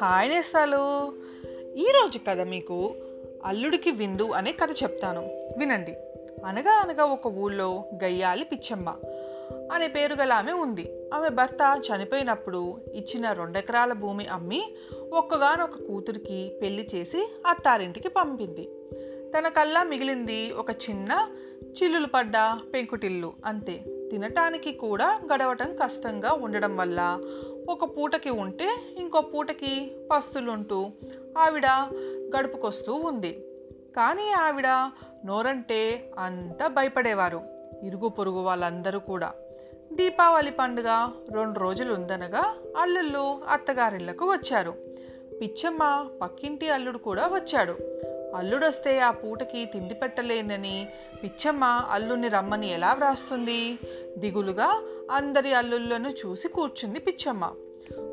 Hi నేస్తాలు. ఈరోజు కథ మీకు అల్లుడికి విందు అనే కథ చెప్తాను. వినండి. అనగా అనగా ఒక ఊళ్ళో గయ్యాలి పిచ్చమ్మ అనే పేరు గల ఆమె ఉంది. ఆమె భర్త చనిపోయినప్పుడు ఇచ్చిన రెండెకరాల భూమి అమ్మి ఒక్కగానొక కూతురికి పెళ్ళి చేసి అత్తారింటికి పంపింది. తన కల్లా మిగిలింది ఒక చిన్న చిల్లులు పడ్డ పెంకుటిల్లు అంతే. తినటానికి కూడా గడవటం కష్టంగా ఉండడం వల్ల ఒక పూటకి ఉంటే ఇంకో పూటకి పస్తులుంటూ ఆవిడ గడుపుకొస్తూ ఉంది. కానీ ఆవిడ నోరంటే అంత భయపడేవారు ఇరుగు పొరుగు వాళ్ళందరూ కూడా. దీపావళి పండుగ రెండు రోజులు ఉందనగా అల్లుళ్ళు అత్తగారిళ్ళకు వచ్చారు. పిచ్చమ్మ పక్కింటి అల్లుడు కూడా వచ్చాడు. అల్లుడొస్తే ఆ పూటకి తిండి పెట్టలేనని పిచ్చమ్మ అల్లుని రమ్మని ఎలా వ్రాస్తుంది? దిగులుగా అందరి అల్లుళ్ళను చూసి కూర్చుంది పిచ్చమ్మ.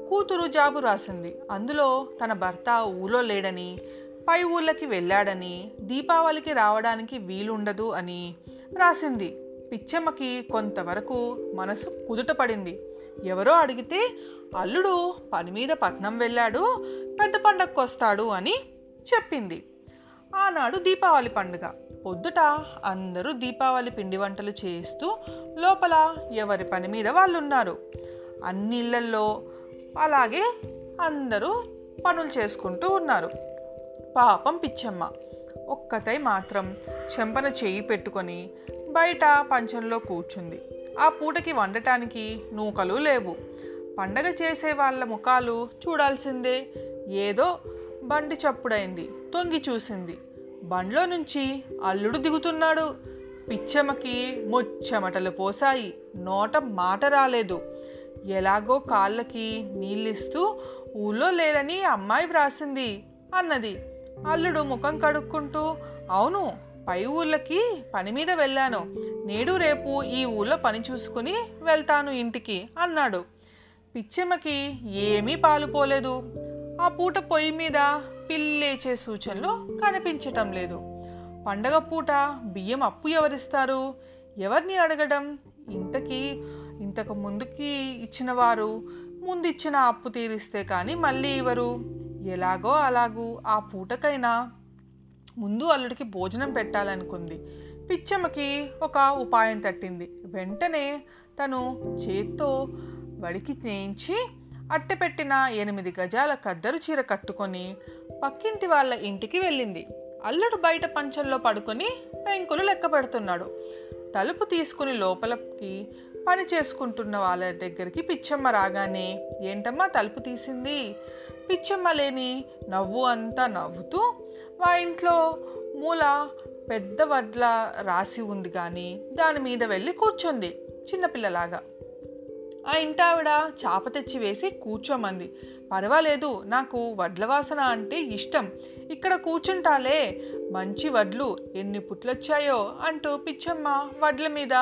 కూతురు జాబు రాసింది. అందులో తన భర్త ఊళ్ళో లేడని పై ఊళ్ళకి వెళ్ళాడని దీపావళికి రావడానికి వీలుండదు అని రాసింది. పిచ్చమ్మకి కొంతవరకు మనసు కుదుట పడింది ఎవరో అడిగితే అల్లుడు పని మీద పట్నం వెళ్ళాడు పెద్ద పండగకు వస్తాడు అని చెప్పింది. ఆనాడు దీపావళి పండుగ. పొద్దుట అందరూ దీపావళి పిండి వంటలు చేస్తూ లోపల ఎవరి పని మీద వాళ్ళు ఉన్నారు అన్ని ఇళ్ళల్లో అలాగే అందరూ పనులు చేసుకుంటూ ఉన్నారు. పాపం పిచ్చమ్మ. ఒక్కతై మాత్రం చెంపన చేయి పెట్టుకొని బయట పంచంలో కూర్చుంది. ఆ పూటకి వండటానికి నూకలు లేవు. పండగ చేసే వాళ్ళ ముఖాలు చూడాల్సిందే. ఏదో బండి చప్పుడైంది. తొంగి చూసింది. బండ్లో నుంచి అల్లుడు దిగుతున్నాడు. పిచ్చమ్మకి ముచ్చమటలు పోసాయి నోట మాట రాలేదు. ఎలాగో కాళ్ళకి నీళ్ళిస్తూ ఊళ్ళో లేదని అమ్మాయి వ్రాసింది అన్నది. అల్లుడు ముఖం కడుక్కుంటూ అవును పై ఊళ్ళకి పని మీద వెళ్ళాను. నేడు రేపు ఈ ఊళ్ళో పని చూసుకుని వెళ్తాను ఇంటికి అన్నాడు. పిచ్చమ్మకి ఏమీ పాలుపోలేదు ఆ పూట పొయ్యి మీద పిల్లేచే సూచనలు కనిపించటం లేదు. పండగ పూట బియ్యం అప్పు ఎవరిస్తారు? ఎవరిని అడగడం? ఇంతకీ ఇంతకు ముందుకి ఇచ్చిన వారు ముందు ఇచ్చిన అప్పు తీరిస్తే కానీ మళ్ళీ ఇవ్వరు. ఎలాగో అలాగూ ఆ పూటకైనా. ముందు అల్లుడికి భోజనం పెట్టాలనుకుంది. పిచ్చమ్మకి ఒక ఉపాయం తట్టింది. వెంటనే తను చేత్తో వడికి నేయించి అట్టపెట్టిన ఎనిమిది గజాల కద్దరు చీర కట్టుకొని పక్కింటి వాళ్ళ ఇంటికి వెళ్ళింది. అల్లుడు బయట పంచంలో పడుకొని పెంకులు లెక్క పెడుతున్నాడు. తలుపు తీసుకుని లోపలికి పని చేసుకుంటున్న వాళ్ళ దగ్గరికి పిచ్చమ్మ రాగానే ఏంటమ్మా తలుపు తీసింది? పిచ్చమ్మ లేని నవ్వు అంతా నవ్వుతూ మా ఇంట్లో మూల పెద్ద వడ్ల రాసి ఉంది కానీ దాని మీద వెళ్ళి కూర్చుంది చిన్నపిల్లలాగా. ఆ ఇంటావిడ చాప తెచ్చి వేసి కూర్చోమంది. పర్వాలేదు నాకు వడ్ల వాసన అంటే ఇష్టం. ఇక్కడ కూర్చుంటాలే. మంచి వడ్లు ఎన్ని పుట్లొచ్చాయో అంటూ పిచ్చమ్మ వడ్ల మీద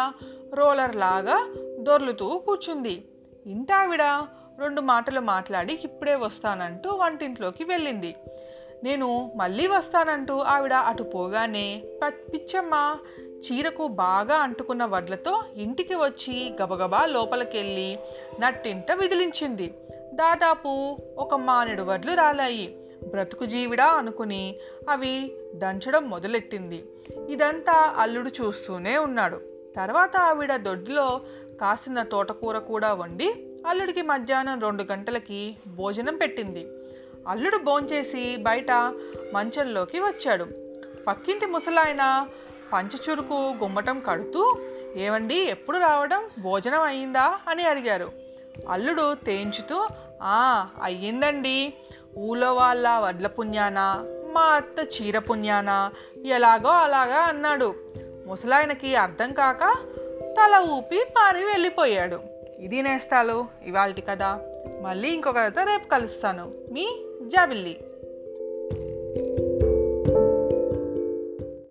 రోలర్ లాగా దొర్లుతూ కూర్చుంది. ఇంటావిడ రెండు మాటలు మాట్లాడి ఇప్పుడే వస్తానంటూ వంటింట్లోకి వెళ్ళింది. నేను మళ్ళీ వస్తానంటూ ఆవిడ అటు పోగానే పిచ్చమ్మ చీరకు బాగా అంటుకున్న వడ్లతో ఇంటికి వచ్చి గబగబా లోపలికెళ్ళి నట్టింట విదిలించింది. దాదాపు ఒక మానెడు వడ్లు రాలాయి. బ్రతుకు జీవిడా అనుకుని అవి దంచడం మొదలెట్టింది. ఇదంతా అల్లుడు చూస్తూనే ఉన్నాడు. తర్వాత ఆవిడ దొడ్లో కాసిన తోటకూర కూడా వండి అల్లుడికి మధ్యాహ్నం రెండు గంటలకి భోజనం పెట్టింది. అల్లుడు భోంచేసి బయట మంచంలోకి వచ్చాడు. పక్కింటి ముసలాయన పంచచురుకు గుమ్మటం కడుతూ ఏమండి ఎప్పుడు రావడం? భోజనం అయ్యిందా అని అడిగారు. అల్లుడు తేంచుతూ ఆ అయ్యిందండి. ఊళ్ళో వాళ్ళ వడ్ల పుణ్యాన? మా అత్త చీర పుణ్యాన? ఎలాగో అలాగా అన్నాడు. ముసలాయనకి అర్థం కాక తల ఊపి పారి వెళ్ళిపోయాడు. ఇది నేస్తాలు ఇవాళ కదా మళ్ళీ ఇంకొక కథతో రేపు కలుస్తాను. మీ జాబిల్లి.